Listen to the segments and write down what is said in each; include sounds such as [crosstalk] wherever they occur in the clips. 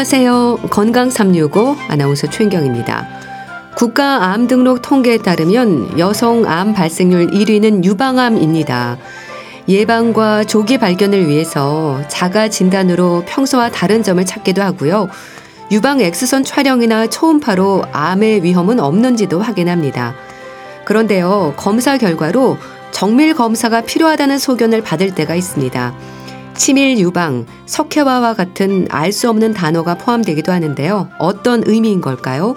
안녕하세요. 건강 365 아나운서 최인경입니다. 국가 암 등록 통계에 따르면 여성 암 발생률 1위는 유방암입니다. 예방과 조기 발견을 위해서 자가 진단으로 평소와 다른 점을 찾기도 하고요. 유방 엑스선 촬영이나 초음파로 암의 위험은 없는지도 확인합니다. 그런데요, 검사 결과로 정밀 검사가 필요하다는 소견을 받을 때가 있습니다. 치밀 유방, 석회화와 같은 알 수 없는 단어가 포함되기도 하는데요. 어떤 의미인 걸까요?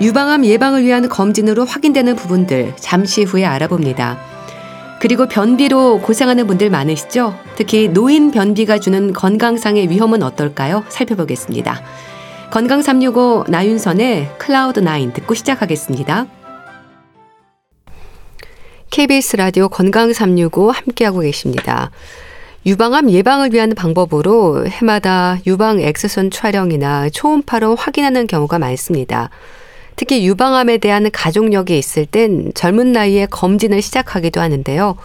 유방암 예방을 위한 검진으로 확인되는 부분들 잠시 후에 알아봅니다. 그리고 변비로 고생하는 분들 많으시죠? 특히 노인 변비가 주는 건강상의 위험은 어떨까요? 살펴보겠습니다. 건강 365 나윤선의 클라우드 9 듣고 시작하겠습니다. KBS 라디오 건강 365 함께하고 계십니다. 유방암 예방을 위한 방법으로 해마다 유방 엑스선 촬영이나 초음파로 확인하는 경우가 많습니다. 특히 유방암에 대한 가족력이 있을 땐 젊은 나이에 검진을 시작하기도 하는데요.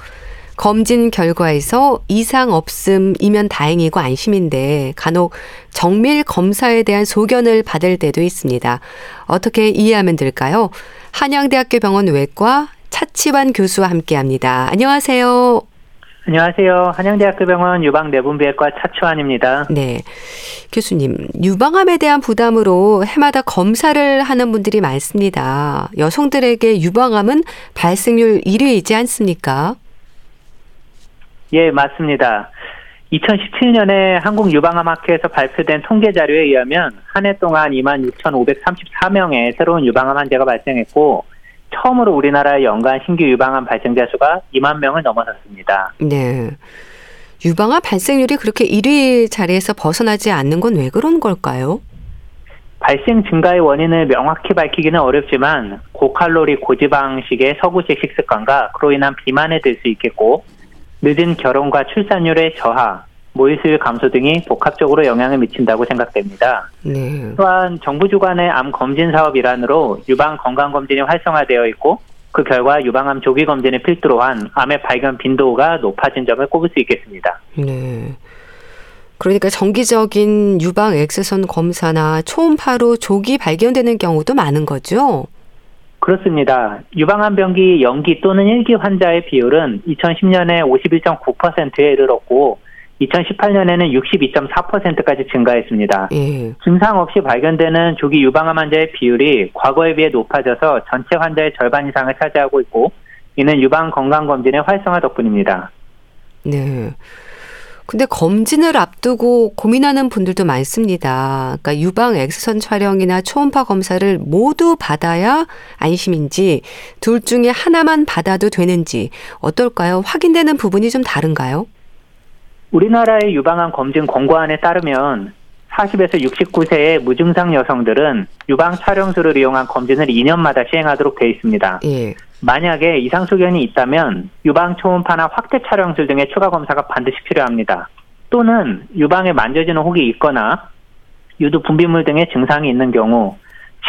검진 결과에서 이상 없음이면 다행이고 안심인데 간혹 정밀 검사에 대한 소견을 받을 때도 있습니다. 어떻게 이해하면 될까요? 한양대학교 병원 외과 차치환 교수와 함께 합니다. 안녕하세요. 안녕하세요. 한양대학교 병원 유방내분비외과 차치환입니다. 네. 교수님, 유방암에 대한 부담으로 해마다 검사를 하는 분들이 많습니다. 여성들에게 유방암은 발생률 1위이지 않습니까? 예, 맞습니다. 2017년에 한국유방암학회에서 발표된 통계 자료에 의하면 한 해 동안 26,534명의 새로운 유방암 환자가 발생했고 처음으로 우리나라의 연간 신규 유방암 발생자 수가 2만 명을 넘어섰습니다. 네. 유방암 발생률이 그렇게 1위 자리에서 벗어나지 않는 건 왜 그런 걸까요? 발생 증가의 원인을 명확히 밝히기는 어렵지만 고칼로리 고지방식의 서구식 식습관과 그로 인한 비만에 들 수 있겠고 늦은 결혼과 출산율의 저하, 모유수율 감소 등이 복합적으로 영향을 미친다고 생각됩니다. 네. 또한 정부 주관의 암 검진 사업 일환으로 유방 건강 검진이 활성화되어 있고 그 결과 유방암 조기 검진을 필두로 한 암의 발견 빈도가 높아진 점을 꼽을 수 있겠습니다. 네. 그러니까 정기적인 유방 엑스선 검사나 초음파로 조기 발견되는 경우도 많은 거죠? 그렇습니다. 유방암 병기 연기 또는 1기 환자의 비율은 2010년에 51.9%에 이르렀고 2018년에는 62.4%까지 증가했습니다. 예. 증상 없이 발견되는 조기 유방암 환자의 비율이 과거에 비해 높아져서 전체 환자의 절반 이상을 차지하고 있고 이는 유방 건강 검진의 활성화 덕분입니다. 네. 근데 검진을 앞두고 고민하는 분들도 많습니다. 그러니까 유방 엑스선 촬영이나 초음파 검사를 모두 받아야 안심인지 둘 중에 하나만 받아도 되는지 어떨까요? 확인되는 부분이 좀 다른가요? 우리나라의 유방암 검진 권고안에 따르면 40에서 69세의 무증상 여성들은 유방 촬영술을 이용한 검진을 2년마다 시행하도록 되어 있습니다. 예. 만약에 이상 소견이 있다면 유방 초음파나 확대 촬영술 등의 추가 검사가 반드시 필요합니다. 또는 유방에 만져지는 혹이 있거나 유두 분비물 등의 증상이 있는 경우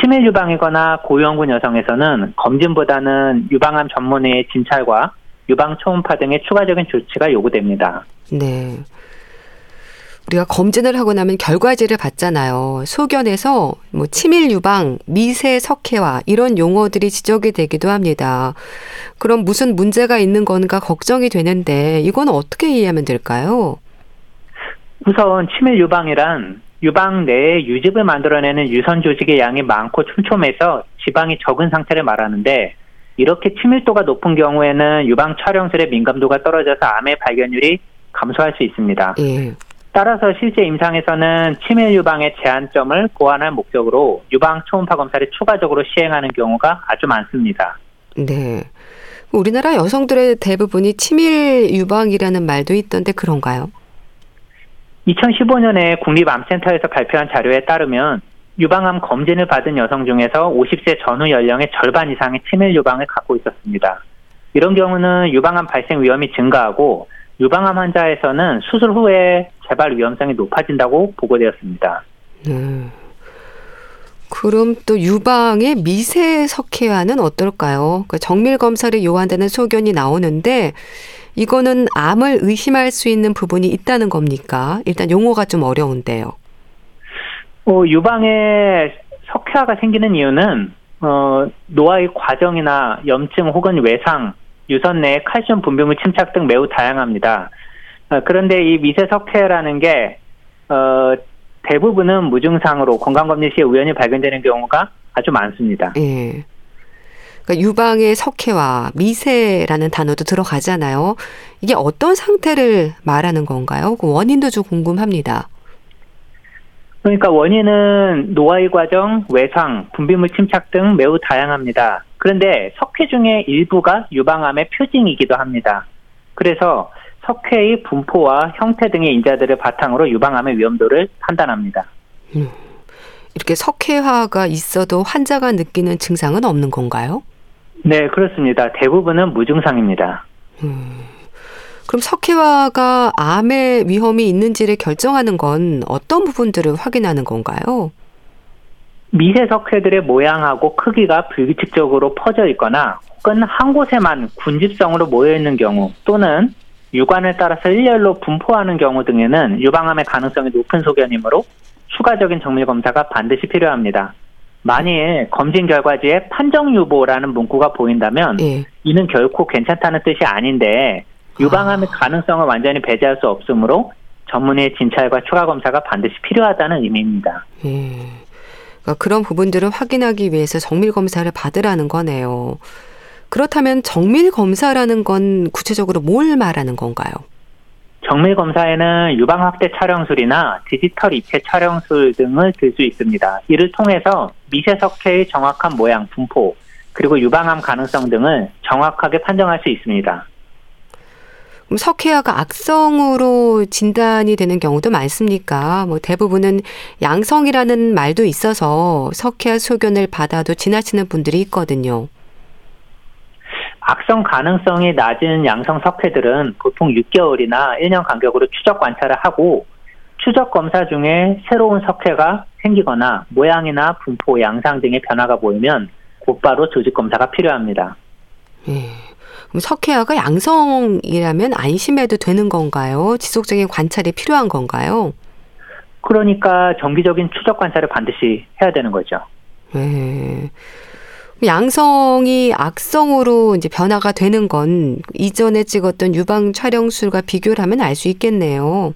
치밀 유방이거나 고위험군 여성에서는 검진보다는 유방암 전문의의 진찰과 유방 초음파 등의 추가적인 조치가 요구됩니다. 네. 우리가 검진을 하고 나면 결과지를 받잖아요. 소견에서 뭐 치밀 유방, 미세 석회화 이런 용어들이 지적이 되기도 합니다. 그럼 무슨 문제가 있는 건가 걱정이 되는데 이건 어떻게 이해하면 될까요? 우선 치밀 유방이란 유방 내에 유즙을 만들어내는 유선 조직의 양이 많고 촘촘해서 지방이 적은 상태를 말하는데 이렇게 치밀도가 높은 경우에는 유방 촬영술의 민감도가 떨어져서 암의 발견율이 감소할 수 있습니다. 예. 따라서 실제 임상에서는 치밀 유방의 제한점을 보완할 목적으로 유방 초음파 검사를 추가적으로 시행하는 경우가 아주 많습니다. 네. 우리나라 여성들의 대부분이 치밀 유방이라는 말도 있던데 그런가요? 2015년에 국립암센터에서 발표한 자료에 따르면 유방암 검진을 받은 여성 중에서 50세 전후 연령의 절반 이상의 치밀 유방을 갖고 있었습니다. 이런 경우는 유방암 발생 위험이 증가하고 유방암 환자에서는 수술 후에 재발 위험성이 높아진다고 보고되었습니다. 음. 그럼 또 유방의 미세 석회화는 어떨까요? 그러니까 정밀 검사를 요한다는 소견이 나오는데 이거는 암을 의심할 수 있는 부분이 있다는 겁니까? 일단 용어가 좀 어려운데요. 어, 유방에 석회화가 생기는 이유는 어, 노화의 과정이나 염증 혹은 외상, 유선 내 칼슘 분비물 침착 등 매우 다양합니다. 어, 그런데 이 미세 석회라는 게 어, 대부분은 무증상으로 건강검진 시에 우연히 발견되는 경우가 아주 많습니다. 예. 그러니까 유방의 석회와 미세라는 단어도 들어가잖아요. 이게 어떤 상태를 말하는 건가요? 그 원인도 좀 궁금합니다. 그러니까 원인은 노화의 과정, 외상, 분비물 침착 등 매우 다양합니다. 그런데 석회 중에 일부가 유방암의 표징이기도 합니다. 그래서 석회의 분포와 형태 등의 인자들을 바탕으로 유방암의 위험도를 판단합니다. 음, 이렇게 석회화가 있어도 환자가 느끼는 증상은 없는 건가요? 네, 그렇습니다. 대부분은 무증상입니다. 음, 그럼 석회화가 암의 위험이 있는지를 결정하는 건 어떤 부분들을 확인하는 건가요? 미세 석회들의 모양하고 크기가 불규칙적으로 퍼져 있거나 혹은 한 곳에만 군집성으로 모여 있는 경우 또는 유관을 따라서 일렬로 분포하는 경우 등에는 유방암의 가능성이 높은 소견이므로 추가적인 정밀 검사가 반드시 필요합니다. 만일 검진 결과지에 판정 유보라는 문구가 보인다면 예. 이는 결코 괜찮다는 뜻이 아닌데 유방암의 아. 가능성을 완전히 배제할 수 없으므로 전문의 진찰과 추가 검사가 반드시 필요하다는 의미입니다. 예. 그러니까 그런 부분들을 확인하기 위해서 정밀 검사를 받으라는 거네요. 그렇다면 정밀 검사라는 건 구체적으로 뭘 말하는 건가요? 정밀 검사에는 유방 확대 촬영술이나 디지털 입체 촬영술 등을 들 수 있습니다. 이를 통해서 미세석회의 정확한 모양, 분포, 그리고 유방암 가능성 등을 정확하게 판정할 수 있습니다. 그럼 석회화가 악성으로 진단이 되는 경우도 많습니까? 뭐 대부분은 양성이라는 말도 있어서 석회화 소견을 받아도 지나치는 분들이 있거든요. 악성 가능성이 낮은 양성 석회들은 보통 6개월이나 1년 간격으로 추적 관찰을 하고 추적 검사 중에 새로운 석회가 생기거나 모양이나 분포, 양상 등의 변화가 보이면 곧바로 조직 검사가 필요합니다. 예. 그럼 석회화가 양성이라면 안심해도 되는 건가요? 지속적인 관찰이 필요한 건가요? 그러니까 정기적인 추적 관찰을 반드시 해야 되는 거죠. 예. 양성이 악성으로 이제 변화가 되는 건 이전에 찍었던 유방 촬영술과 비교를 하면 알 수 있겠네요.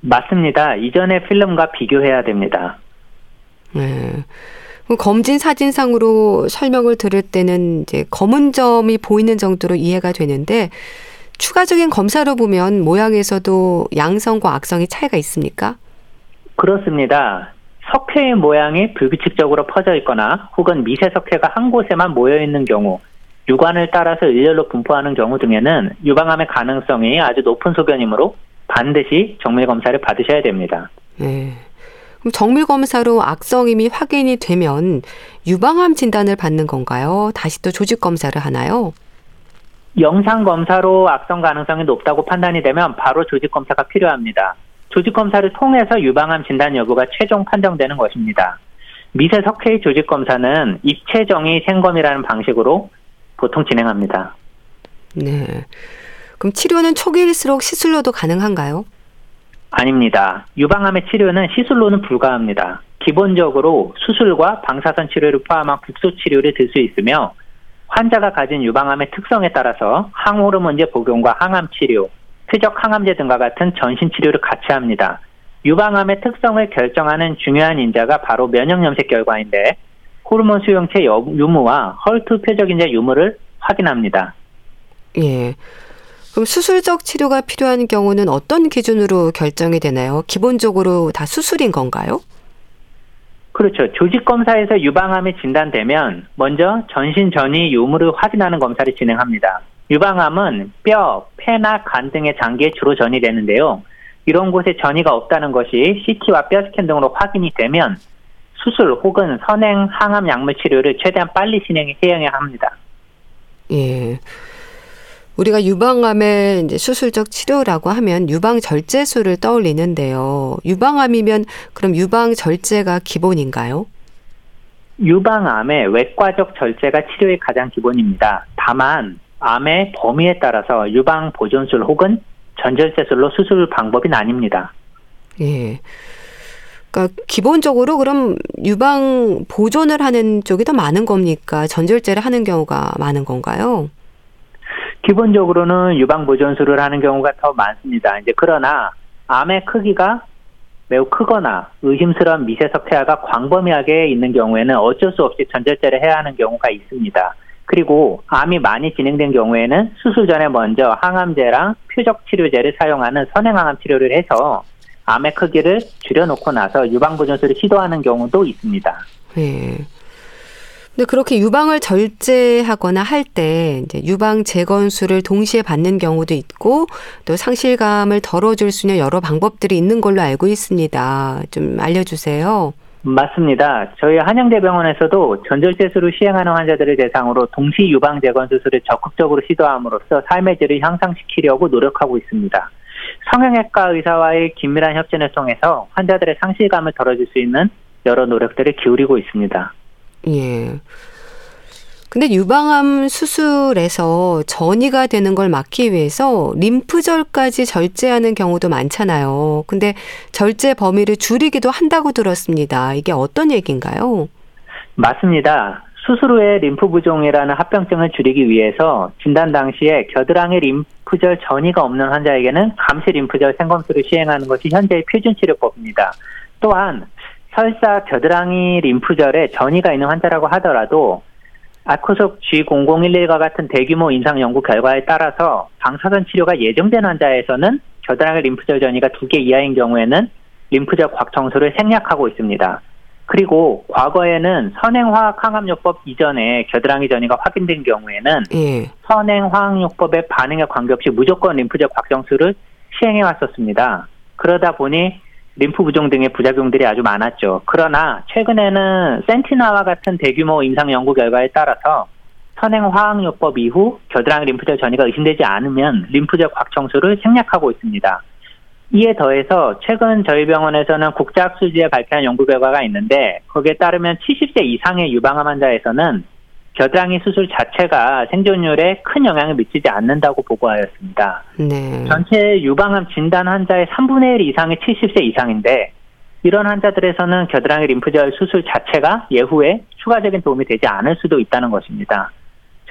맞습니다. 이전의 필름과 비교해야 됩니다. 네. 검진 사진상으로 설명을 들을 때는 이제 검은 점이 보이는 정도로 이해가 되는데 추가적인 검사로 보면 모양에서도 양성과 악성의 차이가 있습니까? 그렇습니다. 석회의 모양이 불규칙적으로 퍼져 있거나 혹은 미세 석회가 한 곳에만 모여 있는 경우, 유관을 따라서 일렬로 분포하는 경우 등에는 유방암의 가능성이 아주 높은 소견이므로 반드시 정밀 검사를 받으셔야 됩니다. 네. 그럼 정밀 검사로 악성임이 확인이 되면 유방암 진단을 받는 건가요? 다시 또 조직 검사를 하나요? 영상 검사로 악성 가능성이 높다고 판단이 되면 바로 조직 검사가 필요합니다. 조직 검사를 통해서 유방암 진단 여부가 최종 판정되는 것입니다. 미세 석회의 조직 검사는 입체 정의 생검이라는 방식으로 보통 진행합니다. 네. 그럼 치료는 초기일수록 시술로도 가능한가요? 아닙니다. 유방암의 치료는 시술로는 불가합니다. 기본적으로 수술과 방사선 치료를 포함한 국소 치료를 들 수 있으며 환자가 가진 유방암의 특성에 따라서 항호르몬제 복용과 항암 치료, 표적 항암제 등과 같은 전신 치료를 같이 합니다. 유방암의 특성을 결정하는 중요한 인자가 바로 면역 염색 결과인데 호르몬 수용체 유무와 헐트 표적 인자 유무를 확인합니다. 예. 그럼 수술적 치료가 필요한 경우는 어떤 기준으로 결정이 되나요? 기본적으로 다 수술인 건가요? 그렇죠. 조직 검사에서 유방암이 진단되면 먼저 전신 전이 유무를 확인하는 검사를 진행합니다. 유방암은 뼈, 폐나 간 등의 장기에 주로 전이 되는데요. 이런 곳에 전이가 없다는 것이 CT와 뼈 스캔 등으로 확인이 되면 수술 혹은 선행 항암 약물 치료를 최대한 빨리 진행해야 합니다. 예. 우리가 유방암의 이제 수술적 치료라고 하면 유방 절제술을 떠올리는데요. 유방암이면 그럼 유방 절제가 기본인가요? 유방암의 외과적 절제가 치료의 가장 기본입니다. 다만 암의 범위에 따라서 유방 보존술 혹은 전절제술로 수술 방법이 나뉩니다. 예. 그러니까 기본적으로 그럼 유방 보존을 하는 쪽이 더 많은 겁니까? 전절제를 하는 경우가 많은 건가요? 기본적으로는 유방 보존술을 하는 경우가 더 많습니다. 이제 그러나 암의 크기가 매우 크거나 의심스러운 미세석 태아가 광범위하게 있는 경우에는 어쩔 수 없이 전절제를 해야 하는 경우가 있습니다. 그리고 암이 많이 진행된 경우에는 수술 전에 먼저 항암제랑 표적 치료제를 사용하는 선행항암 치료를 해서 암의 크기를 줄여놓고 나서 유방보존술을 시도하는 경우도 있습니다. 네. 근데 그렇게 유방을 절제하거나 할 때 이제 유방 재건수를 동시에 받는 경우도 있고 또 상실감을 덜어줄 수 있는 여러 방법들이 있는 걸로 알고 있습니다. 좀 알려주세요. 맞습니다. 저희 한양대병원에서도 전절제술을 시행하는 환자들을 대상으로 동시 유방 재건 수술을 적극적으로 시도함으로써 삶의 질을 향상시키려고 노력하고 있습니다. 성형외과 의사와의 긴밀한 협진을 통해서 환자들의 상실감을 덜어줄 수 있는 여러 노력들을 기울이고 있습니다. 예. 근데 유방암 수술에서 전이가 되는 걸 막기 위해서 림프절까지 절제하는 경우도 많잖아요. 근데 절제 범위를 줄이기도 한다고 들었습니다. 이게 어떤 얘기인가요? 맞습니다. 수술 후에 림프 부종이라는 합병증을 줄이기 위해서 진단 당시에 겨드랑이 림프절 전이가 없는 환자에게는 감시 림프절 생검술을 시행하는 것이 현재의 표준 치료법입니다. 또한 설사 겨드랑이 림프절에 전이가 있는 환자라고 하더라도 아코속 G0011과 같은 대규모 임상 연구 결과에 따라서 방사선 치료가 예정된 환자에서는 겨드랑이 림프절 전이가 두 개 이하인 경우에는 림프절 곽청소를 생략하고 있습니다. 그리고 과거에는 선행화학 항암요법 이전에 겨드랑이 전이가 확인된 경우에는 예. 선행화학요법의 반응에 관계없이 무조건 림프절 곽정수를 시행해 왔었습니다. 그러다 보니 림프 부종 등의 부작용들이 아주 많았죠. 그러나 최근에는 센티나와 같은 대규모 임상 연구 결과에 따라서 선행 화학요법 이후 겨드랑이 림프절 전이가 의심되지 않으면 림프절 곽청소를 생략하고 있습니다. 이에 더해서 최근 저희 병원에서는 국제학술지에 발표한 연구 결과가 있는데 거기에 따르면 70세 이상의 유방암 환자에서는 겨드랑이 수술 자체가 생존율에 큰 영향을 미치지 않는다고 보고하였습니다. 네. 전체 유방암 진단 환자의 3분의 1 이상이 70세 이상인데 이런 환자들에서는 겨드랑이 림프절 수술 자체가 예후에 추가적인 도움이 되지 않을 수도 있다는 것입니다.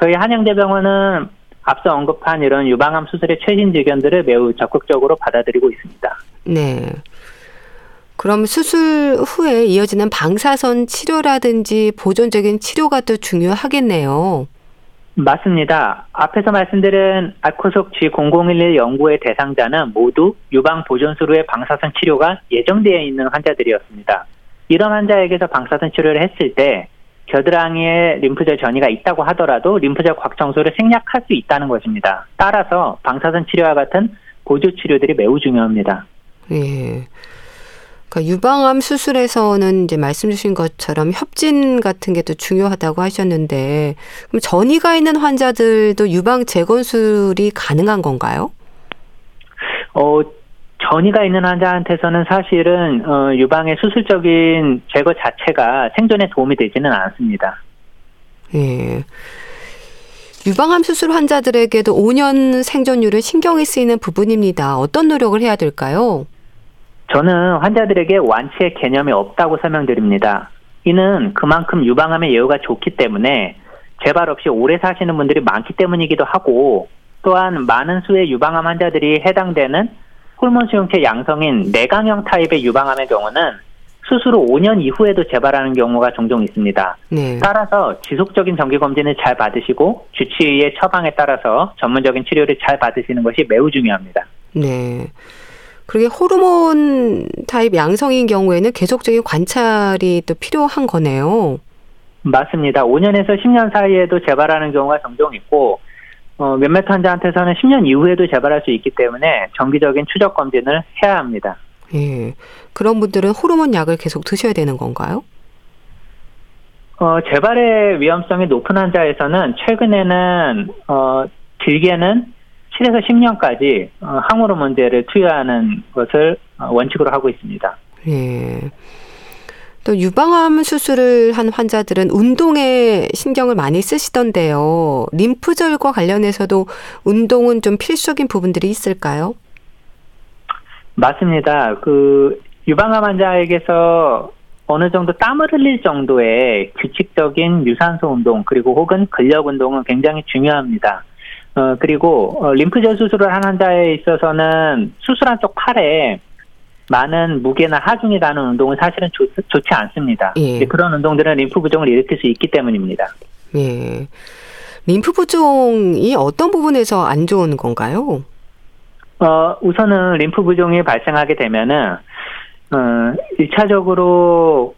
저희 한양대병원은 앞서 언급한 이런 유방암 수술의 최신 의견들을 매우 적극적으로 받아들이고 있습니다. 네. 그럼 수술 후에 이어지는 방사선 치료라든지 보존적인 치료가 또 중요하겠네요. 맞습니다. 앞에서 말씀드린 아코속 G0011 연구의 대상자는 모두 유방 보존술 후에 방사선 치료가 예정되어 있는 환자들이었습니다. 이런 환자에게서 방사선 치료를 했을 때 겨드랑이에 림프절 전이가 있다고 하더라도 림프절 곽청소를 생략할 수 있다는 것입니다. 따라서 방사선 치료와 같은 보조 치료들이 매우 중요합니다. 예. 그러니까 유방암 수술에서는 이제 말씀 주신 것처럼 협진 같은 게 또 중요하다고 하셨는데 그럼 전이가 있는 환자들도 유방 재건술이 가능한 건가요? 어, 전이가 있는 환자한테서는 사실은 어, 유방의 수술적인 제거 자체가 생존에 도움이 되지는 않습니다. 예. 유방암 수술 환자들에게도 5년 생존율은 신경이 쓰이는 부분입니다. 어떤 노력을 해야 될까요? 저는 환자들에게 완치의 개념이 없다고 설명드립니다. 이는 그만큼 유방암의 예후가 좋기 때문에 재발 없이 오래 사시는 분들이 많기 때문이기도 하고 또한 많은 수의 유방암 환자들이 해당되는 호르몬 수용체 양성인 내강형 타입의 유방암의 경우는 수술 후 5년 이후에도 재발하는 경우가 종종 있습니다. 네. 따라서 지속적인 정기 검진을 잘 받으시고 주치의의 처방에 따라서 전문적인 치료를 잘 받으시는 것이 매우 중요합니다. 네. 그게 호르몬 타입 양성인 경우에는 계속적인 관찰이 또 필요한 거네요. 맞습니다. 5년에서 10년 사이에도 재발하는 경우가 종종 있고 어, 몇몇 환자한테서는 10년 이후에도 재발할 수 있기 때문에 정기적인 추적 검진을 해야 합니다. 예. 그런 분들은 호르몬 약을 계속 드셔야 되는 건가요? 어, 재발의 위험성이 높은 환자에서는 최근에는 어, 길게는 7에서 10년까지 어, 항우로 문제를 투여하는 것을 어, 원칙으로 하고 있습니다. 예. 또 유방암 수술을 한 환자들은 운동에 신경을 많이 쓰시던데요. 림프절과 관련해서도 운동은 좀 필수적인 부분들이 있을까요? 맞습니다. 그 유방암 환자에게서 어느 정도 땀을 흘릴 정도의 규칙적인 유산소 운동 그리고 혹은 근력 운동은 굉장히 중요합니다. 어, 그리고 어, 림프절 수술을 한 환자에 있어서는 수술한 쪽 팔에 많은 무게나 하중이 가는 운동은 사실은 좋, 좋지 않습니다. 예. 그런 운동들은 림프 부종을 일으킬 수 있기 때문입니다. 예. 림프 부종이 어떤 부분에서 안 좋은 건가요? 어, 우선은 림프 부종이 발생하게 되면은 어, 1차적으로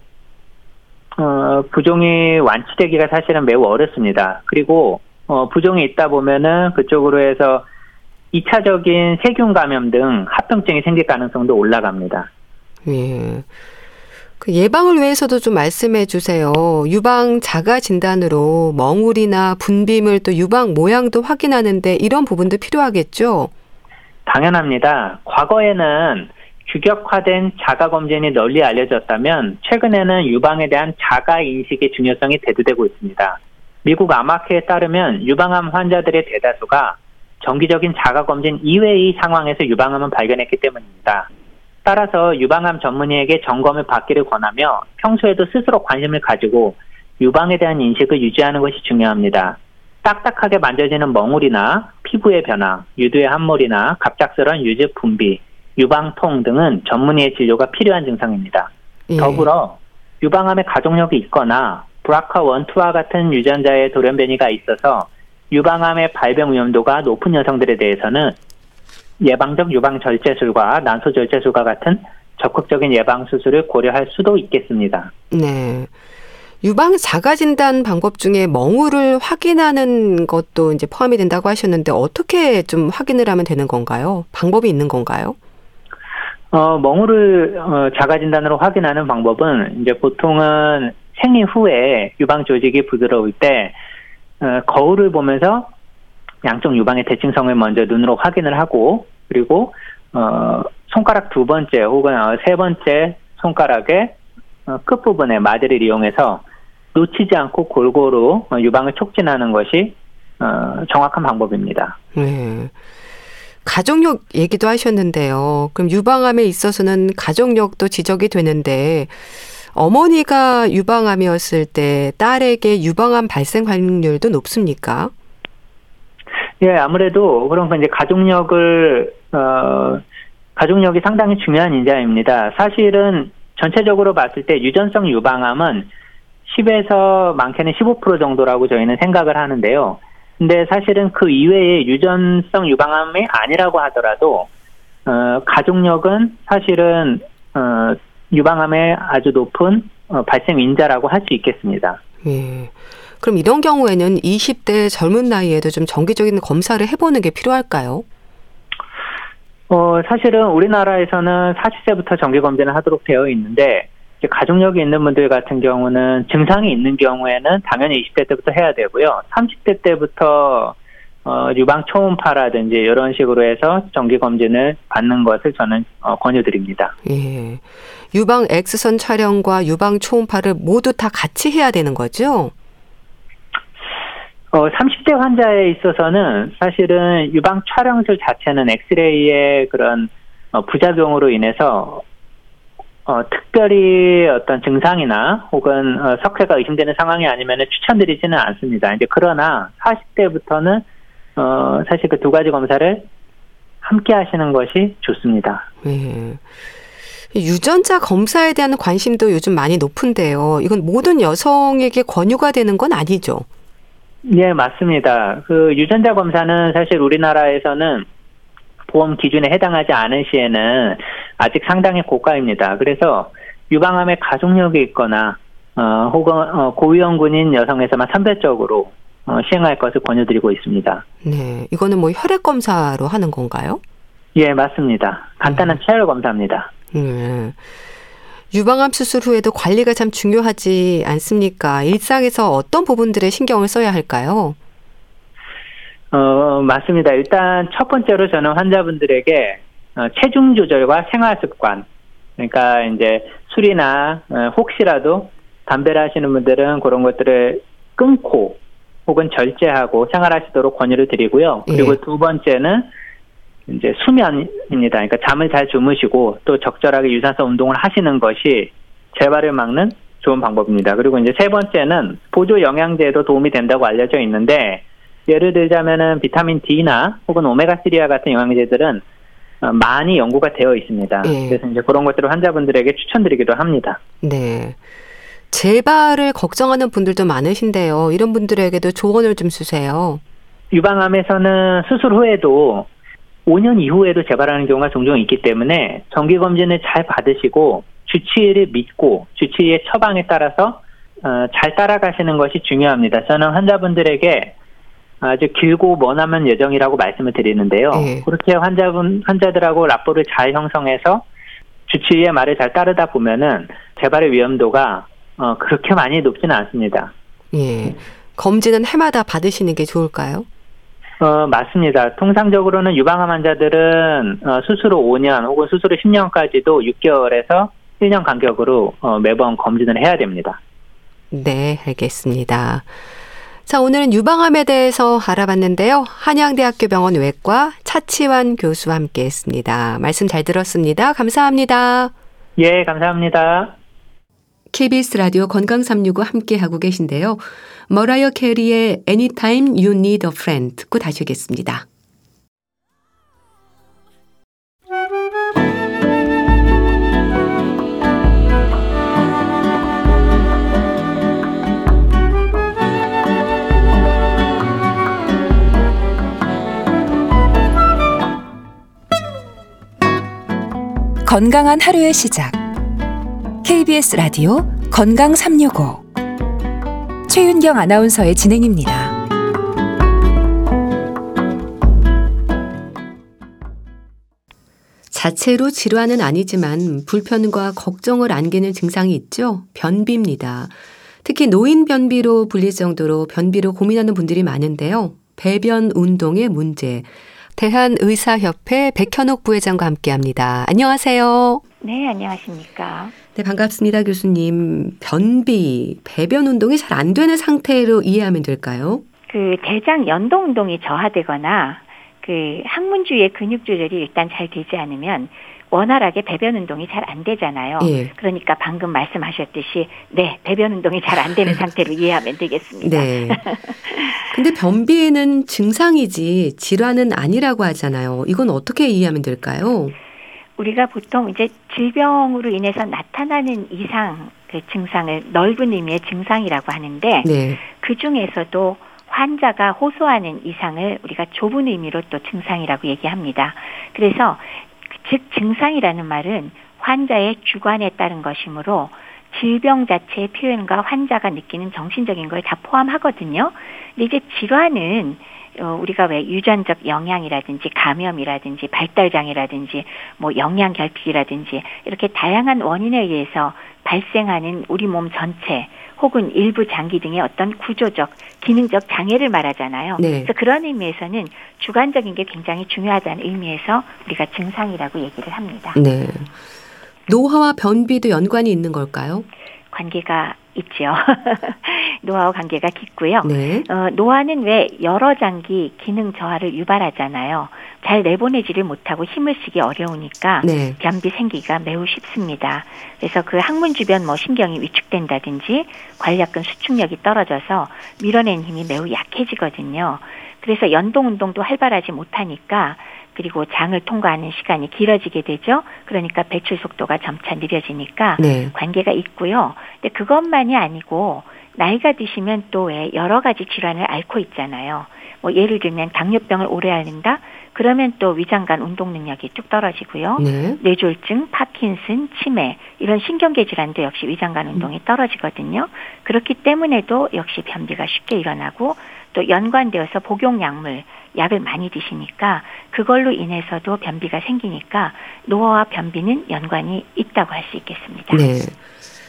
어, 부종이 완치되기가 사실은 매우 어렵습니다. 그리고 어, 부종이 있다 보면은 그쪽으로 해서 2차적인 세균 감염 등 합병증이 생길 가능성도 올라갑니다. 예. 그 예방을 위해서도 좀 말씀해 주세요. 유방 자가 진단으로 멍울이나 분비물 또 유방 모양도 확인하는데 이런 부분도 필요하겠죠? 당연합니다. 과거에는 규격화된 자가 검진이 널리 알려졌다면 최근에는 유방에 대한 자가 인식의 중요성이 대두되고 있습니다. 미국 암학회에 따르면 유방암 환자들의 대다수가 정기적인 자가 검진 이외의 상황에서 유방암을 발견했기 때문입니다. 따라서 유방암 전문의에게 점검을 받기를 권하며 평소에도 스스로 관심을 가지고 유방에 대한 인식을 유지하는 것이 중요합니다. 딱딱하게 만져지는 멍울이나 피부의 변화, 유두의 함몰이나 갑작스러운 유즙 분비, 유방통 등은 전문의의 진료가 필요한 증상입니다. 예. 더불어 유방암에 가족력이 있거나 브라카1, 2와 같은 유전자의 돌연변이가 있어서 유방암의 발병 위험도가 높은 여성들에 대해서는 예방적 유방 절제술과 난소 절제술과 같은 적극적인 예방 수술을 고려할 수도 있겠습니다. 네. 유방 자가 진단 방법 중에 멍울을 확인하는 것도 이제 포함이 된다고 하셨는데 어떻게 좀 확인을 하면 되는 건가요? 방법이 있는 건가요? 어, 멍울을 어, 자가 진단으로 확인하는 방법은 이제 보통은 생리 후에 유방 조직이 부드러울 때 어, 거울을 보면서 양쪽 유방의 대칭성을 먼저 눈으로 확인을 하고 그리고 어, 손가락 두 번째 혹은 어, 세 번째 손가락의 어, 끝부분에 마디를 이용해서 놓치지 않고 골고루 어, 유방을 촉진하는 것이 어, 정확한 방법입니다. 네. 가족력 얘기도 하셨는데요. 그럼 유방암에 있어서는 가족력도 지적이 되는데 어머니가 유방암이었을 때 딸에게 유방암 발생 확률도 높습니까? 예, 아무래도 그런 이제 가족력을 어 가족력이 상당히 중요한 인자입니다. 사실은 전체적으로 봤을 때 유전성 유방암은 10에서 많게는 15% 정도라고 저희는 생각을 하는데요. 근데 사실은 그 이외에 유전성 유방암이 아니라고 하더라도 어, 가족력은 사실은 어, 유방암의 아주 높은 어, 발생 인자라고 할 수 있겠습니다. 예. 그럼 이런 경우에는 20대 젊은 나이에도 좀 정기적인 검사를 해보는 게 필요할까요? 어, 사실은 우리나라에서는 40세부터 정기 검진을 하도록 되어 있는데 가족력이 있는 분들 같은 경우는 증상이 있는 경우에는 당연히 20대 때부터 해야 되고요. 30대 때부터 어, 유방 초음파라든지 이런 식으로 해서 정기 검진을 받는 것을 저는 어, 권유드립니다. 예. 유방 X선 촬영과 유방 초음파를 모두 다 같이 해야 되는 거죠? 어, 30대 환자에 있어서는 사실은 유방 촬영술 자체는 엑스레이의 그런 어, 부작용으로 인해서 어, 특별히 어떤 증상이나 혹은 어, 석회가 의심되는 상황이 아니면 추천드리지는 않습니다. 이제 그러나 40대부터는 어, 사실 그 두 가지 검사를 함께 하시는 것이 좋습니다. 네. 유전자 검사에 대한 관심도 요즘 많이 높은데요. 이건 모든 여성에게 권유가 되는 건 아니죠? 네, 맞습니다. 그 유전자 검사는 사실 우리나라에서는 보험 기준에 해당하지 않은 시에는 아직 상당히 고가입니다. 그래서 유방암에 가족력이 있거나 어, 혹은 어, 고위험군인 여성에서만 선별적으로 어, 시행할 것을 권유드리고 있습니다. 네, 이거는 뭐 혈액 검사로 하는 건가요? 예, 맞습니다. 간단한 음. 체열 검사입니다. 네. 유방암 수술 후에도 관리가 참 중요하지 않습니까? 일상에서 어떤 부분들에 신경을 써야 할까요? 어, 맞습니다. 일단 첫 번째로 저는 환자분들에게 어, 체중 조절과 생활 습관, 그러니까 이제 술이나 어, 혹시라도 담배를 하시는 분들은 그런 것들을 끊고 혹은 절제하고 생활하시도록 권유를 드리고요. 그리고 예. 두 번째는 이제 수면입니다. 그러니까 잠을 잘 주무시고 또 적절하게 유산소 운동을 하시는 것이 재발을 막는 좋은 방법입니다. 그리고 이제 세 번째는 보조 영양제도 도움이 된다고 알려져 있는데 예를 들자면은 비타민 D나 혹은 오메가3와 같은 영양제들은 어, 많이 연구가 되어 있습니다. 네. 그래서 이제 그런 것들을 환자분들에게 추천드리기도 합니다. 네. 재발을 걱정하는 분들도 많으신데요. 이런 분들에게도 조언을 좀 주세요. 유방암에서는 수술 후에도 5년 이후에도 재발하는 경우가 종종 있기 때문에 정기 검진을 잘 받으시고 주치의를 믿고 주치의의 처방에 따라서 어, 잘 따라가시는 것이 중요합니다. 저는 환자분들에게 아주 길고 머나먼 예정이라고 말씀을 드리는데요. 네. 그렇게 환자분 환자들하고 라포를 잘 형성해서 주치의의 말을 잘 따르다 보면은 재발의 위험도가 어, 그렇게 많이 높지는 않습니다. 예. 검진은 해마다 받으시는 게 좋을까요? 어, 맞습니다. 통상적으로는 유방암 환자들은 어, 수술 후 5년 혹은 수술 후 10년까지도 6개월에서 1년 간격으로 어, 매번 검진을 해야 됩니다. 네, 알겠습니다. 자, 오늘은 유방암에 대해서 알아봤는데요. 한양대학교 병원 외과 차치환 교수와 함께 했습니다. 말씀 잘 들었습니다. 감사합니다. 예, 감사합니다. KBS 라디오 건강 365 함께 하고 계신데요. 머라이어 캐리의 Anytime You Need a Friend 듣고 다시 오겠습니다. 건강한 하루의 시작. KBS 라디오 건강 365. 최윤경 아나운서의 진행입니다. 자체로 질환은 아니지만 불편과 걱정을 안기는 증상이 있죠. 변비입니다. 특히 노인 변비로 불릴 정도로 변비로 고민하는 분들이 많은데요. 배변 운동의 문제. 대한의사협회 백현옥 부회장과 함께 합니다. 안녕하세요. 네, 안녕하십니까. 네, 반갑습니다, 교수님. 변비, 배변 운동이 잘 안 되는 상태로 이해하면 될까요? 그 대장 연동 운동이 저하되거나 그 항문 주위의 근육 조절이 일단 잘 되지 않으면 원활하게 배변 운동이 잘 안 되잖아요. 예. 그러니까 방금 말씀하셨듯이 네 배변 운동이 잘 안 되는 [laughs] 상태로 이해하면 되겠습니다. 네. 근데 변비에는 증상이지 질환은 아니라고 하잖아요. 이건 어떻게 이해하면 될까요? 우리가 보통 이제 질병으로 인해서 나타나는 이상 그 증상을 넓은 의미의 증상이라고 하는데 네. 그 중에서도 환자가 호소하는 이상을 우리가 좁은 의미로 또 증상이라고 얘기합니다. 그래서 즉 증상이라는 말은 환자의 주관에 따른 것이므로 질병 자체의 표현과 환자가 느끼는 정신적인 걸 다 포함하거든요. 근데 이제 질환은 어, 우리가 왜 유전적 영향이라든지 감염이라든지 발달장애라든지 뭐 영양 결핍이라든지 이렇게 다양한 원인에 의해서 발생하는 우리 몸 전체 혹은 일부 장기 등의 어떤 구조적, 기능적 장애를 말하잖아요. 네. 그래서 그런 의미에서는 주관적인 게 굉장히 중요하다는 의미에서 우리가 증상이라고 얘기를 합니다. 네. 노화와 변비도 연관이 있는 걸까요? 관계가 있죠. [laughs] 노화와 관계가 깊고요. 네. 어, 노화는 왜 여러 장기 기능 저하를 유발하잖아요. 잘 내보내지를 못하고 힘을 쓰기 어려우니까 네. 변비 생기가 매우 쉽습니다. 그래서 그 항문 주변 뭐 신경이 위축된다든지 관략근 수축력이 떨어져서 밀어낸 힘이 매우 약해지거든요. 그래서 연동 운동도 활발하지 못하니까 그리고 장을 통과하는 시간이 길어지게 되죠. 그러니까 배출 속도가 점차 느려지니까 네. 관계가 있고요. 근데 그것만이 아니고 나이가 드시면 또 왜 여러 가지 질환을 앓고 있잖아요. 뭐 예를 들면 당뇨병을 오래 앓는다? 그러면 또 위장관 운동 능력이 뚝 떨어지고요. 네. 뇌졸중, 파킨슨, 치매 이런 신경계 질환도 역시 위장관 운동이 떨어지거든요. 그렇기 때문에도 역시 변비가 쉽게 일어나고 또 연관되어서 복용 약물 약을 많이 드시니까 그걸로 인해서도 변비가 생기니까 노화와 변비는 연관이 있다고 할 수 있겠습니다. 네.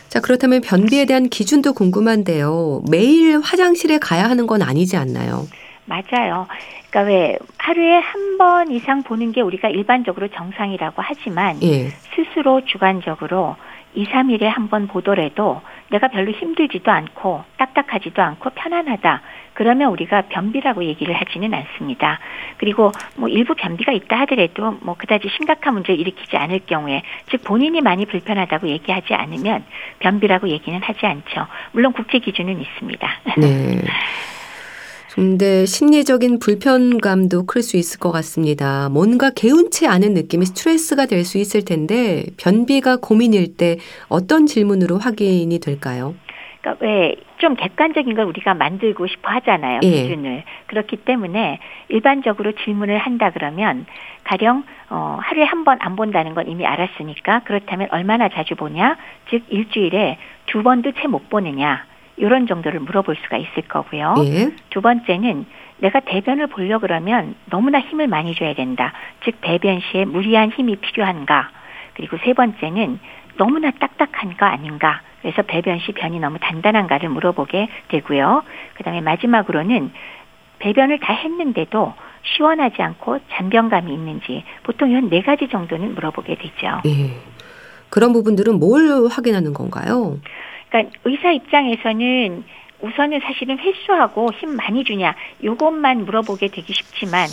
자, 그렇다면 변비에 대한 기준도 궁금한데요. 매일 화장실에 가야 하는 건 아니지 않나요? 맞아요. 그러니까 왜 하루에 한 번 이상 보는 게 우리가 일반적으로 정상이라고 하지만 예. 스스로 주관적으로 2, 3일에 한 번 보더라도 내가 별로 힘들지도 않고 딱 딱딱하지도 않고 편안하다. 그러면 우리가 변비라고 얘기를 하지는 않습니다. 그리고 뭐 일부 변비가 있다 하더라도 뭐 그다지 심각한 문제를 일으키지 않을 경우에 즉 본인이 많이 불편하다고 얘기하지 않으면 변비라고 얘기는 하지 않죠. 물론 국제 기준은 있습니다. 네. [laughs] 근데 심리적인 불편감도 클 수 있을 것 같습니다. 뭔가 개운치 않은 느낌이 스트레스가 될 수 있을 텐데 변비가 고민일 때 어떤 질문으로 확인이 될까요? 그러니까 왜 좀 객관적인 걸 우리가 만들고 싶어 하잖아요. 예. 기준을. 그렇기 때문에 일반적으로 질문을 한다 그러면 가령 어 하루에 한 번 안 본다는 건 이미 알았으니까 그렇다면 얼마나 자주 보냐? 즉 일주일에 두 번도 채 못 보느냐? 이런 정도를 물어볼 수가 있을 거고요. 예. 두 번째는 내가 대변을 보려 그러면 너무나 힘을 많이 줘야 된다. 즉 배변 시에 무리한 힘이 필요한가? 그리고 세 번째는 너무나 딱딱한가 아닌가? 그래서 배변 시 변이 너무 단단한가를 물어보게 되고요. 그다음에 마지막으로는 배변을 다 했는데도 시원하지 않고 잔변감이 있는지 보통 이런 네 가지 정도는 물어보게 되죠. 예. 그런 부분들은 뭘 확인하는 건가요? 그러니까 의사 입장에서는 우선은 사실은 횟수하고 힘 많이 주냐 요것만 물어보게 되기 쉽지만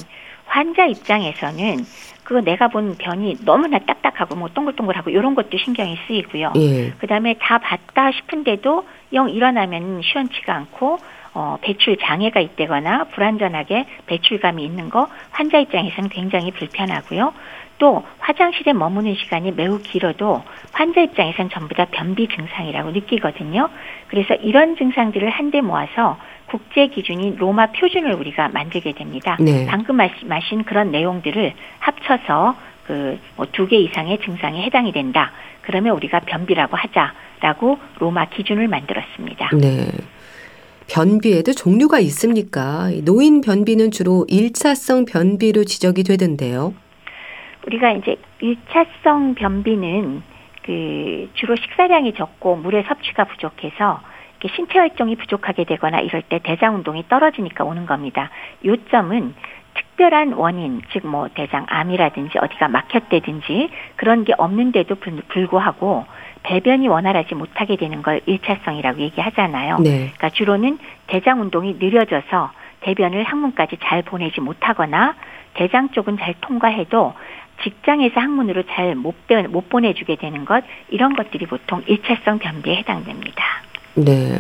환자 입장에서는 그거 내가 본 변이 너무나 딱딱하고 뭐 동글동글하고 이런 것도 신경이 쓰이고요. 예. 그다음에 다 봤다 싶은데도 영 일어나면 시원치가 않고 어, 배출 장애가 있다거나 불안전하게 배출감이 있는 거 환자 입장에서는 굉장히 불편하고요. 또 화장실에 머무는 시간이 매우 길어도 환자 입장에선 전부 다 변비 증상이라고 느끼거든요. 그래서 이런 증상들을 한데 모아서 국제 기준인 로마 표준을 우리가 만들게 됩니다. 네. 방금 말씀하신 그런 내용들을 합쳐서 그뭐두개 이상의 증상에 해당이 된다. 그러면 우리가 변비라고 하자라고 로마 기준을 만들었습니다. 네. 변비에도 종류가 있습니까? 노인 변비는 주로 1차성 변비로 지적이 되던데요. 우리가 이제 1차성 변비는 그 주로 식사량이 적고 물의 섭취가 부족해서 신체 활동이 부족하게 되거나 이럴 때 대장 운동이 떨어지니까 오는 겁니다. 요점은 특별한 원인, 즉 뭐 대장암이라든지 어디가 막혔다든지 그런 게 없는데도 불구하고 배변이 원활하지 못하게 되는 걸 1차성이라고 얘기하잖아요. 네. 그러니까 주로는 대장 운동이 느려져서 대변을 항문까지 잘 보내지 못하거나 대장 쪽은 잘 통과해도 직장에서 학문으로 잘못못 보내주게 되는 것 이런 것들이 보통 일차성 변비에 해당됩니다. 네.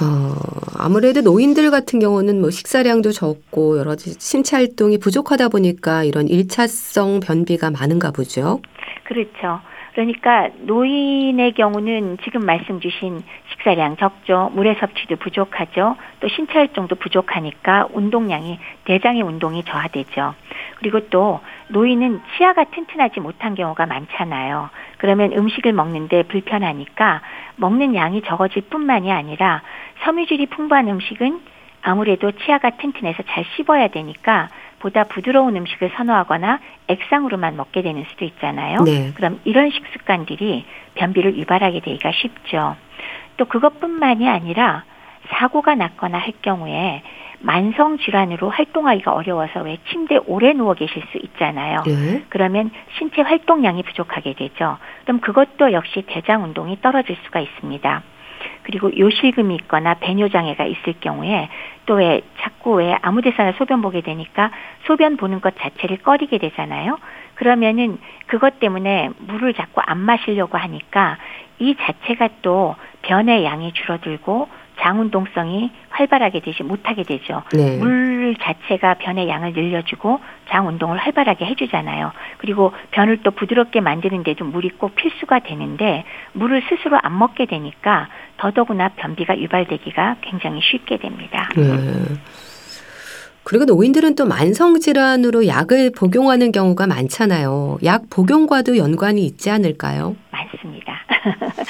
어, 아무래도 노인들 같은 경우는 뭐 식사량도 적고 여러 가지 신체 활동이 부족하다 보니까 이런 일차성 변비가 많은가 보죠. 그렇죠. 그러니까 노인의 경우는 지금 말씀 주신 식사량 적죠. 물의 섭취도 부족하죠. 또 신체 활동도 부족하니까 운동량이 대장의 운동이 저하되죠. 그리고 또 노인은 치아가 튼튼하지 못한 경우가 많잖아요. 그러면 음식을 먹는데 불편하니까 먹는 양이 적어질 뿐만이 아니라 섬유질이 풍부한 음식은 아무래도 치아가 튼튼해서 잘 씹어야 되니까 보다 부드러운 음식을 선호하거나 액상으로만 먹게 되는 수도 있잖아요. 네. 그럼 이런 식습관들이 변비를 유발하게 되기가 쉽죠. 또 그것뿐만이 아니라 사고가 났거나 할 경우에 만성 질환으로 활동하기가 어려워서 왜 침대에 오래 누워 계실 수 있잖아요. 네. 그러면 신체 활동량이 부족하게 되죠. 그럼 그것도 역시 대장 운동이 떨어질 수가 있습니다. 그리고 요실금이 있거나 배뇨 장애가 있을 경우에 또 왜 자꾸 왜 아무 데서나 소변 보게 되니까 소변 보는 것 자체를 꺼리게 되잖아요. 그러면은 그것 때문에 물을 자꾸 안 마시려고 하니까 이 자체가 또 변의 양이 줄어들고 장운동성이 활발하게 되지 못하게 되죠. 네. 물 자체가 변의 양을 늘려주고 장운동을 활발하게 해주잖아요. 그리고 변을 또 부드럽게 만드는데도 물이 꼭 필수가 되는데 물을 스스로 안 먹게 되니까 더더구나 변비가 유발되기가 굉장히 쉽게 됩니다. 네. 그리고 노인들은 또 만성 질환으로 약을 복용하는 경우가 많잖아요. 약 복용과도 연관이 있지 않을까요? 많습니다.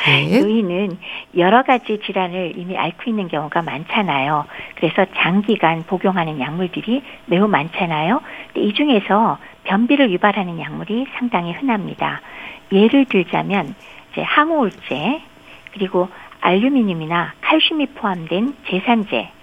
네. [laughs] 노인은 여러 가지 질환을 이미 앓고 있는 경우가 많잖아요. 그래서 장기간 복용하는 약물들이 매우 많잖아요. 이 중에서 변비를 유발하는 약물이 상당히 흔합니다. 예를 들자면 이제 항우울제 그리고 알루미늄이나 칼슘이 포함된 제산제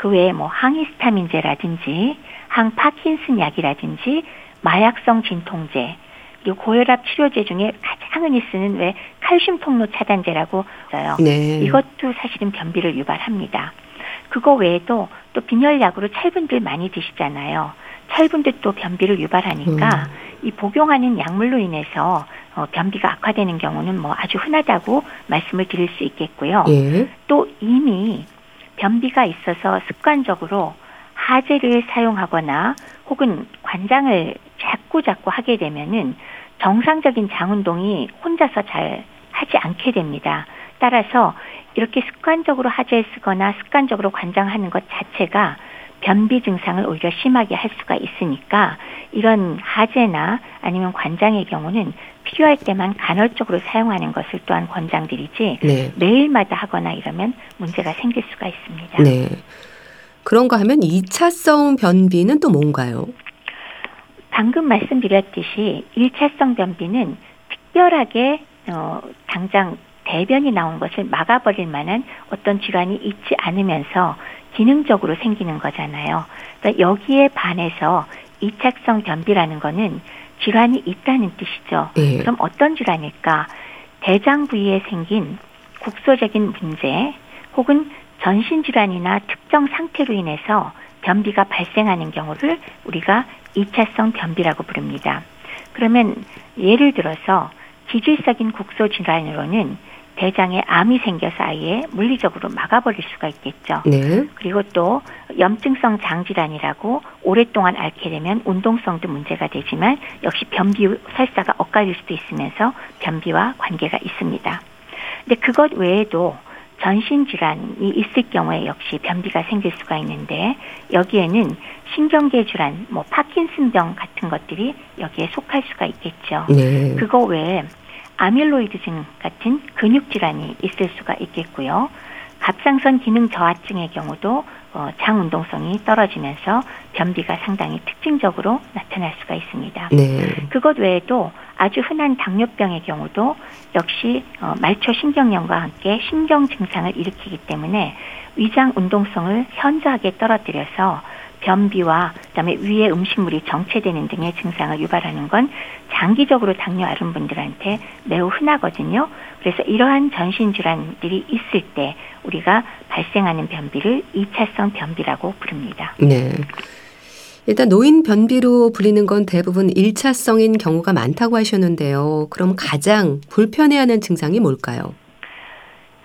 그 외에 뭐 항히스타민제라든지 항파킨슨 약이라든지 마약성 진통제 그리고 고혈압 치료제 중에 가장 흔히 쓰는 왜 칼슘 통로 차단제라고 써요. 네. 이것도 사실은 변비를 유발합니다. 그거 외에도 또 빈혈약으로 찰분들 많이 드시잖아요. 찰분도 또 변비를 유발하니까 음. 이 복용하는 약물로 인해서 어, 변비가 악화되는 경우는 뭐 아주 흔하다고 말씀을 드릴 수 있겠고요. 예. 또 이미 변비가 있어서 습관적으로 하제를 사용하거나 혹은 관장을 자꾸 자꾸 하게 되면은 정상적인 장 운동이 혼자서 잘 하지 않게 됩니다. 따라서 이렇게 습관적으로 하제 쓰거나 습관적으로 관장하는 것 자체가 변비 증상을 오히려 심하게 할 수가 있으니까 이런 하제나 아니면 관장의 경우는 필요할 때만 간헐적으로 사용하는 것을 또한 권장드리지 네. 매일마다 하거나 이러면 문제가 생길 수가 있습니다. 네. 그런가 하면 2차성 변비는 또 뭔가요? 방금 말씀드렸듯이 1차성 변비는 특별하게 어, 당장 대변이 나온 것을 막아버릴 만한 어떤 질환이 있지 않으면서 기능적으로 생기는 거잖아요. 그러니까 여기에 반해서 이착성 변비라는 거는 질환이 있다는 뜻이죠. 네. 그럼 어떤 질환일까? 대장 부위에 생긴 국소적인 문제 혹은 전신 질환이나 특정 상태로 인해서 변비가 발생하는 경우를 우리가 이차성 변비라고 부릅니다. 그러면 예를 들어서 기질적인 국소 질환으로는 대장에 암이 생겨서 아예 물리적으로 막아버릴 수가 있겠죠. 네. 그리고 또 염증성 장질환이라고 오랫동안 앓게 되면 운동성도 문제가 되지만 역시 변비 설사가 엇갈릴 수도 있으면서 변비와 관계가 있습니다. 근데 그것 외에도 전신 질환이 있을 경우에 역시 변비가 생길 수가 있는데 여기에는 신경계 질환, 뭐 파킨슨병 같은 것들이 여기에 속할 수가 있겠죠. 네. 그거 외에 아밀로이드증 같은 근육 질환이 있을 수가 있겠고요. 갑상선 기능 저하증의 경우도 어, 장 운동성이 떨어지면서 변비가 상당히 특징적으로 나타날 수가 있습니다. 네. 그것 외에도 아주 흔한 당뇨병의 경우도 역시 어, 말초 신경염과 함께 신경 증상을 일으키기 때문에 위장 운동성을 현저하게 떨어뜨려서 변비와 그다음에 위에 음식물이 정체되는 등의 증상을 유발하는 건 장기적으로 당뇨 앓은 분들한테 매우 흔하거든요. 그래서 이러한 전신 질환들이 있을 때 우리가 발생하는 변비를 2차성 변비라고 부릅니다. 네. 일단 노인 변비로 불리는 건 대부분 1차성인 경우가 많다고 하셨는데요. 그럼 가장 불편해하는 증상이 뭘까요?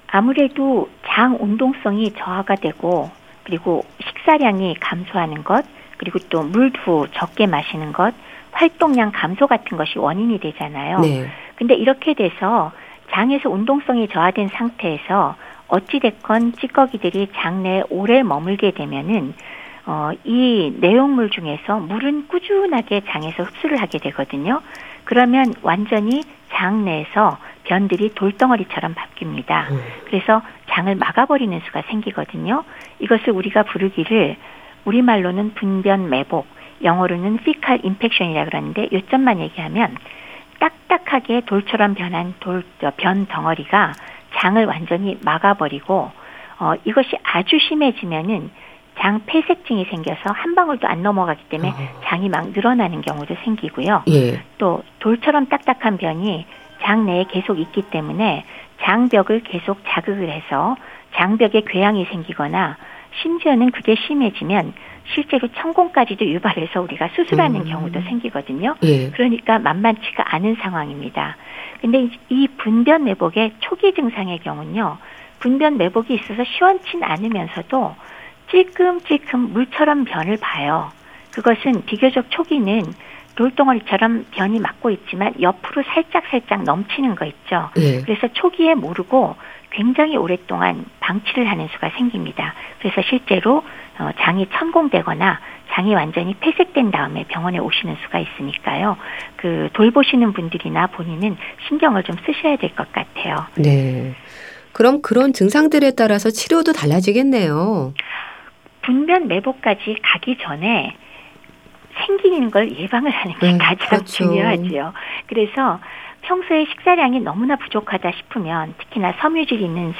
아무래도 장 운동성이 저하가 되고 그리고 식사량이 감소하는 것, 그리고 또 물도 적게 마시는 것, 활동량 감소 같은 것이 원인이 되잖아요. 네. 근데 이렇게 돼서 장에서 운동성이 저하된 상태에서 어찌됐건 찌꺼기들이 장내에 오래 머물게 되면은 어, 이 내용물 중에서 물은 꾸준하게 장에서 흡수를 하게 되거든요. 그러면 완전히 장 내에서 변들이 돌덩어리처럼 바뀝니다. 음. 그래서 장을 막아버리는 수가 생기거든요. 이것을 우리가 부르기를 우리말로는 분변 매복, 영어로는 fecal infection이라 그러는데 요점만 얘기하면 딱딱하게 돌처럼 변한 돌, 변 덩어리가 장을 완전히 막아버리고 어, 이것이 아주 심해지면은 장 폐색증이 생겨서 한 방울도 안 넘어가기 때문에 어. 장이 막 늘어나는 경우도 생기고요. 예. 또 돌처럼 딱딱한 변이 장 내에 계속 있기 때문에 장벽을 계속 자극을 해서 장벽에 궤양이 생기거나 심지어는 그게 심해지면 실제로 천공까지도 유발해서 우리가 수술하는 음. 경우도 생기거든요. 예. 그러니까 만만치가 않은 상황입니다. 근데 이 분변 매복의 초기 증상의 경우는요. 분변 매복이 있어서 시원치 않으면서도 찔끔찔끔 물처럼 변을 봐요. 그것은 비교적 초기는 돌덩어리처럼 변이 막고 있지만 옆으로 살짝살짝 넘치는 거 있죠. 네. 그래서 초기에 모르고 굉장히 오랫동안 방치를 하는 수가 생깁니다. 그래서 실제로 어, 장이 천공되거나 장이 완전히 폐색된 다음에 병원에 오시는 수가 있으니까요. 그 돌보시는 분들이나 본인은 신경을 좀 쓰셔야 될 것 같아요. 네. 그럼 그런 증상들에 따라서 치료도 달라지겠네요. 분변 매복까지 가기 전에 생기는 걸 예방을 하는 게 음, 가장 그렇죠. 중요하죠. 그래서 평소에 식사량이 너무나 부족하다 싶으면 특히나 섬유질 있는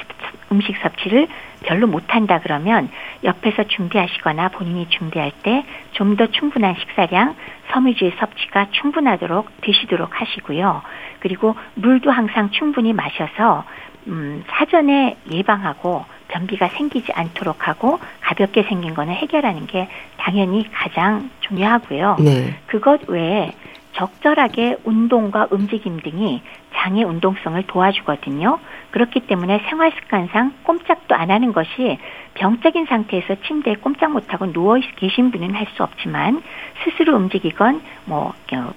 음식 섭취를 별로 못한다 그러면 옆에서 준비하시거나 본인이 준비할 때 좀 더 충분한 식사량, 섬유질 섭취가 충분하도록 드시도록 하시고요. 그리고 물도 항상 충분히 마셔서 음, 사전에 예방하고 변비가 생기지 않도록 하고 가볍게 생긴 거는 해결하는 게 당연히 가장 중요하고요. 네. 그것 외에 적절하게 운동과 움직임 등이 장의 운동성을 도와주거든요. 그렇기 때문에 생활 습관상 꼼짝도 안 하는 것이 병적인 상태에서 침대에 꼼짝 못하고 누워 계신 분은 할 수 없지만 스스로 움직이건 뭐 어,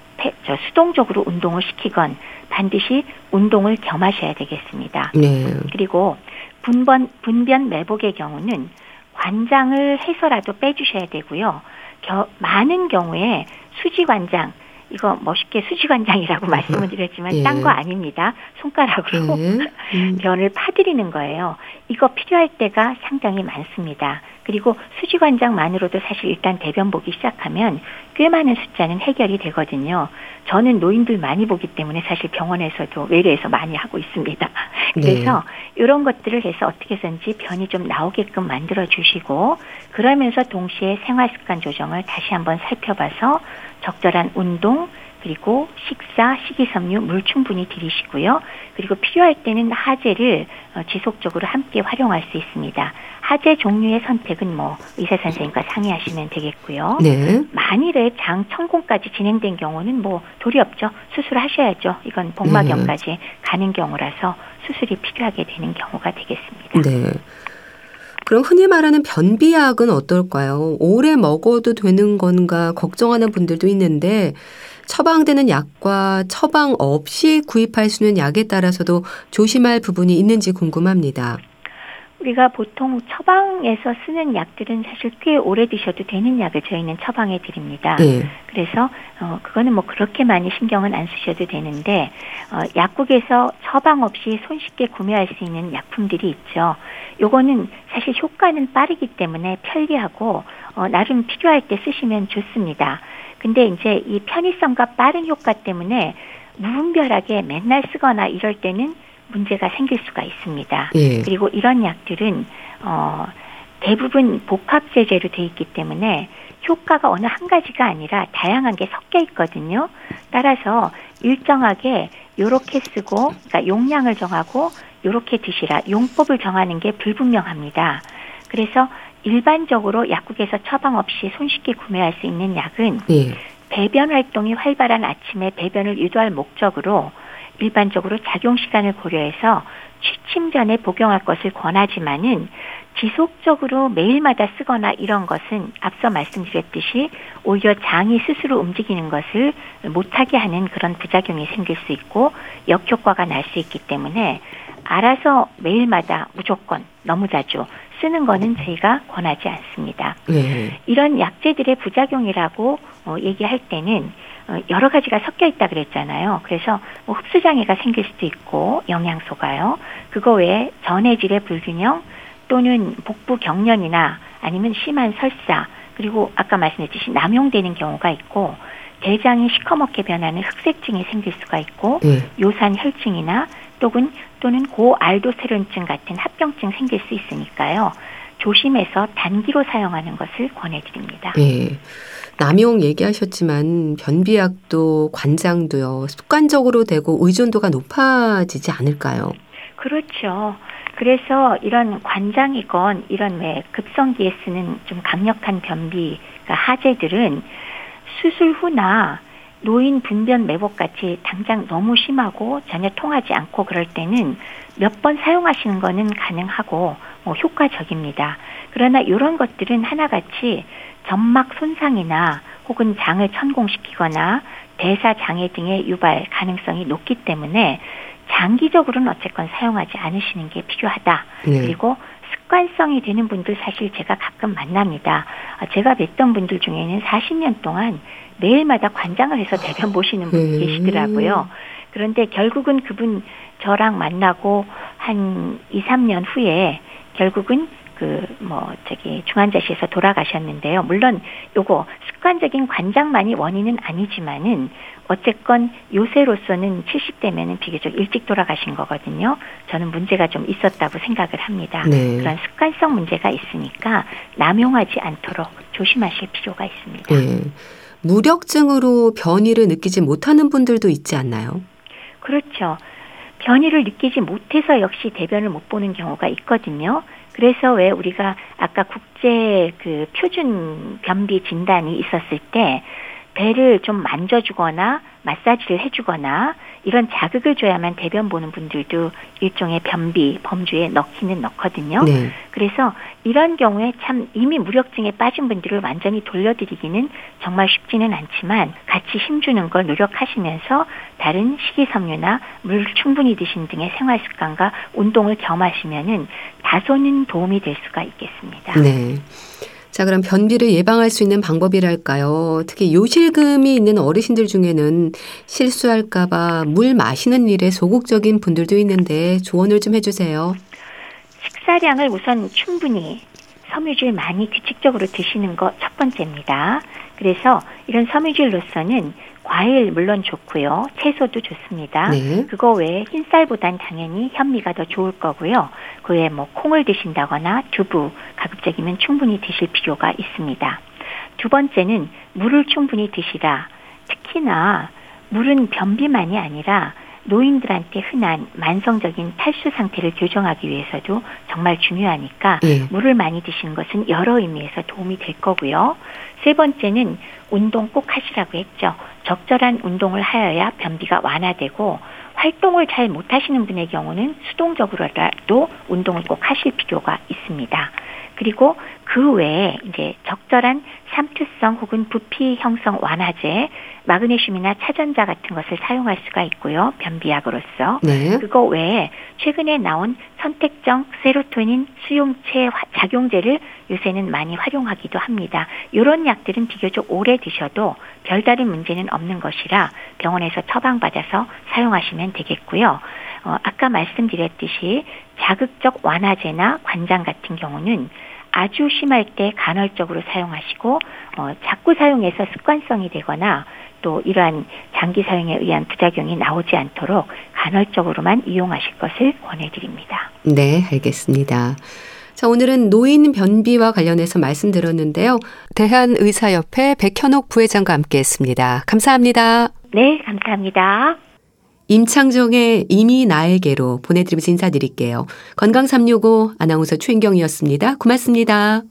수동적으로 운동을 시키건 반드시 운동을 겸하셔야 되겠습니다. 네. 그리고 분변 분변 매복의 경우는 관장을 해서라도 빼주셔야 되고요. 겨, 많은 경우에 수지 관장 이거 멋있게 수지관장이라고 말씀을 드렸지만 예. 딴거 아닙니다. 손가락으로 예. 음. [laughs] 변을 파드리는 거예요. 이거 필요할 때가 상당히 많습니다. 그리고 수지관장만으로도 사실 일단 대변 보기 시작하면 꽤 많은 숫자는 해결이 되거든요. 저는 노인들 많이 보기 때문에 사실 병원에서도 외래에서 많이 하고 있습니다. [laughs] 네. 그래서 네. 이런 것들을 해서 어떻게 해서든지 변이 좀 나오게끔 만들어 주시고 그러면서 동시에 생활 습관 조정을 다시 한번 살펴봐서 적절한 운동 그리고 식사, 식이섬유, 물 충분히 들이시고요. 그리고 필요할 때는 하재를 어, 지속적으로 함께 활용할 수 있습니다. 하재 종류의 선택은 뭐 의사 선생님과 상의하시면 되겠고요. 네. 만일에 장 천공까지 진행된 경우는 뭐 도리 없죠. 수술하셔야죠. 이건 복막염까지 네. 가는 경우라서 수술이 필요하게 되는 경우가 되겠습니다. 네. 그럼 흔히 말하는 변비약은 어떨까요? 오래 먹어도 되는 건가 걱정하는 분들도 있는데 처방되는 약과 처방 없이 구입할 수 있는 약에 따라서도 조심할 부분이 있는지 궁금합니다. 우리가 보통 처방에서 쓰는 약들은 사실 꽤 오래 드셔도 되는 약을 저희는 처방해 드립니다. 네. 그래서 어 그거는 뭐 그렇게 많이 신경은 안 쓰셔도 되는데 어 약국에서 처방 없이 손쉽게 구매할 수 있는 약품들이 있죠. 요거는 사실 효과는 빠르기 때문에 편리하고 어 나름 필요할 때 쓰시면 좋습니다. 근데 이제 이 편의성과 빠른 효과 때문에 무분별하게 맨날 쓰거나 이럴 때는 문제가 생길 수가 있습니다. 예. 그리고 이런 약들은 어 대부분 복합 제제로 돼 있기 때문에 효과가 어느 한 가지가 아니라 다양한 게 섞여 있거든요. 따라서 일정하게 요렇게 쓰고 그러니까 용량을 정하고 요렇게 드시라 용법을 정하는 게 불분명합니다. 그래서 일반적으로 약국에서 처방 없이 손쉽게 구매할 수 있는 약은 예. 배변 활동이 활발한 아침에 배변을 유도할 목적으로 일반적으로 작용 시간을 고려해서 취침 전에 복용할 것을 권하지만은 지속적으로 매일마다 쓰거나 이런 것은 앞서 말씀드렸듯이 오히려 장이 스스로 움직이는 것을 못하게 하는 그런 부작용이 생길 수 있고 역효과가 날 수 있기 때문에 알아서 매일마다 무조건 너무 자주 쓰는 거는 저희가 권하지 않습니다. 네. 이런 약제들의 부작용이라고 어, 얘기할 때는 어, 여러 가지가 섞여 있다 그랬잖아요. 그래서 뭐 흡수 장애가 생길 수도 있고 영양소가요. 그거 외에 전해질의 불균형 또는 복부 경련이나 아니면 심한 설사 그리고 아까 말씀드렸듯이 남용되는 경우가 있고 대장이 시커멓게 변하는 흑색증이 생길 수가 있고 네. 요산 혈증이나 또는 또는 고알도스테론증 같은 합병증 생길 수 있으니까요. 조심해서 단기로 사용하는 것을 권해드립니다. 네. 남용 얘기하셨지만 변비약도 관장도요. 습관적으로 되고 의존도가 높아지지 않을까요? 그렇죠. 그래서 이런 관장이건 이런 왜 급성기에 쓰는 좀 강력한 변비 그러니까 하재들은 수술 후나 노인 분변 매복 같이 당장 너무 심하고 전혀 통하지 않고 그럴 때는 몇 번 사용하시는 거는 가능하고 뭐 효과적입니다. 그러나 이런 것들은 하나같이 점막 손상이나 혹은 장을 천공시키거나 대사 장애 등의 유발 가능성이 높기 때문에 장기적으로는 어쨌건 사용하지 않으시는 게 필요하다. 네. 그리고 습관성이 되는 분들 사실 제가 가끔 만납니다. 아, 제가 뵀던 분들 중에는 40년 동안 매일마다 관장을 해서 대변 보시는 분이 음. 계시더라고요. 그런데 결국은 그분 저랑 만나고 한 2, 3년 후에 결국은 그 뭐 저기 중환자실에서 돌아가셨는데요. 물론 요거 습관적인 관장만이 원인은 아니지만은 어쨌건 요새로서는 70대면은 비교적 일찍 돌아가신 거거든요. 저는 문제가 좀 있었다고 생각을 합니다. 네. 그런 습관성 문제가 있으니까 남용하지 않도록 조심하실 필요가 있습니다. 네. 무력증으로 변이를 느끼지 못하는 분들도 있지 않나요? 그렇죠. 변이를 느끼지 못해서 역시 대변을 못 보는 경우가 있거든요. 그래서 왜 우리가 아까 국제 그 표준 변비 진단이 있었을 때 배를 좀 만져주거나 마사지를 해주거나 이런 자극을 줘야만 대변 보는 분들도 일종의 변비 범주에 넣기는 넣거든요. 네. 그래서 이런 경우에 참 이미 무력증에 빠진 분들을 완전히 돌려드리기는 정말 쉽지는 않지만 같이 힘주는 걸 노력하시면서 다른 식이섬유나 물 충분히 드신 등의 생활 습관과 운동을 겸하시면은 다소는 도움이 될 수가 있겠습니다. 네. 자, 그럼 변비를 예방할 수 있는 방법이랄까요? 특히 요실금이 있는 어르신들 중에는 실수할까봐 물 마시는 일에 소극적인 분들도 있는데 조언을 좀 해주세요. 식사량을 우선 충분히 섬유질 많이 규칙적으로 드시는 거첫 번째입니다. 그래서 이런 섬유질로서는 과일 물론 좋고요. 채소도 좋습니다. 네. 그거 외에 흰쌀보단 당연히 현미가 더 좋을 거고요. 그 외에 뭐 콩을 드신다거나 두부 가급적이면 충분히 드실 필요가 있습니다. 두 번째는 물을 충분히 드시라. 특히나 물은 변비만이 아니라 노인들한테 흔한 만성적인 탈수 상태를 교정하기 위해서도 정말 중요하니까 예. 물을 많이 드시는 것은 여러 의미에서 도움이 될 거고요. 세 번째는 운동 꼭 하시라고 했죠. 적절한 운동을 하여야 변비가 완화되고 활동을 잘 못하시는 분의 경우는 수동적으로라도 운동을 꼭 하실 필요가 있습니다. 그리고 그 외에 이제 적절한 삼투성 혹은 부피 형성 완화제, 마그네슘이나 차전자 같은 것을 사용할 수가 있고요. 변비약으로서. 네. 그거 외에 최근에 나온 선택적 세로토닌 수용체 작용제를 요새는 많이 활용하기도 합니다. 이런 약들은 비교적 오래 드셔도 별다른 문제는 없는 것이라 병원에서 처방받아서 사용하시면 되겠고요. 어, 아까 말씀드렸듯이 자극적 완화제나 관장 같은 경우는 아주 심할 때 간헐적으로 사용하시고 어, 자꾸 사용해서 습관성이 되거나 또 이러한 장기 사용에 의한 부작용이 나오지 않도록 간헐적으로만 이용하실 것을 권해드립니다. 네, 알겠습니다. 자, 오늘은 노인 변비와 관련해서 말씀드렸는데요. 대한의사협회 백현옥 부회장과 함께 했습니다. 감사합니다. 네, 감사합니다. 임창정의 이미 나에게로 보내드리면서 인사드릴게요. 건강365 아나운서 최인경이었습니다. 고맙습니다.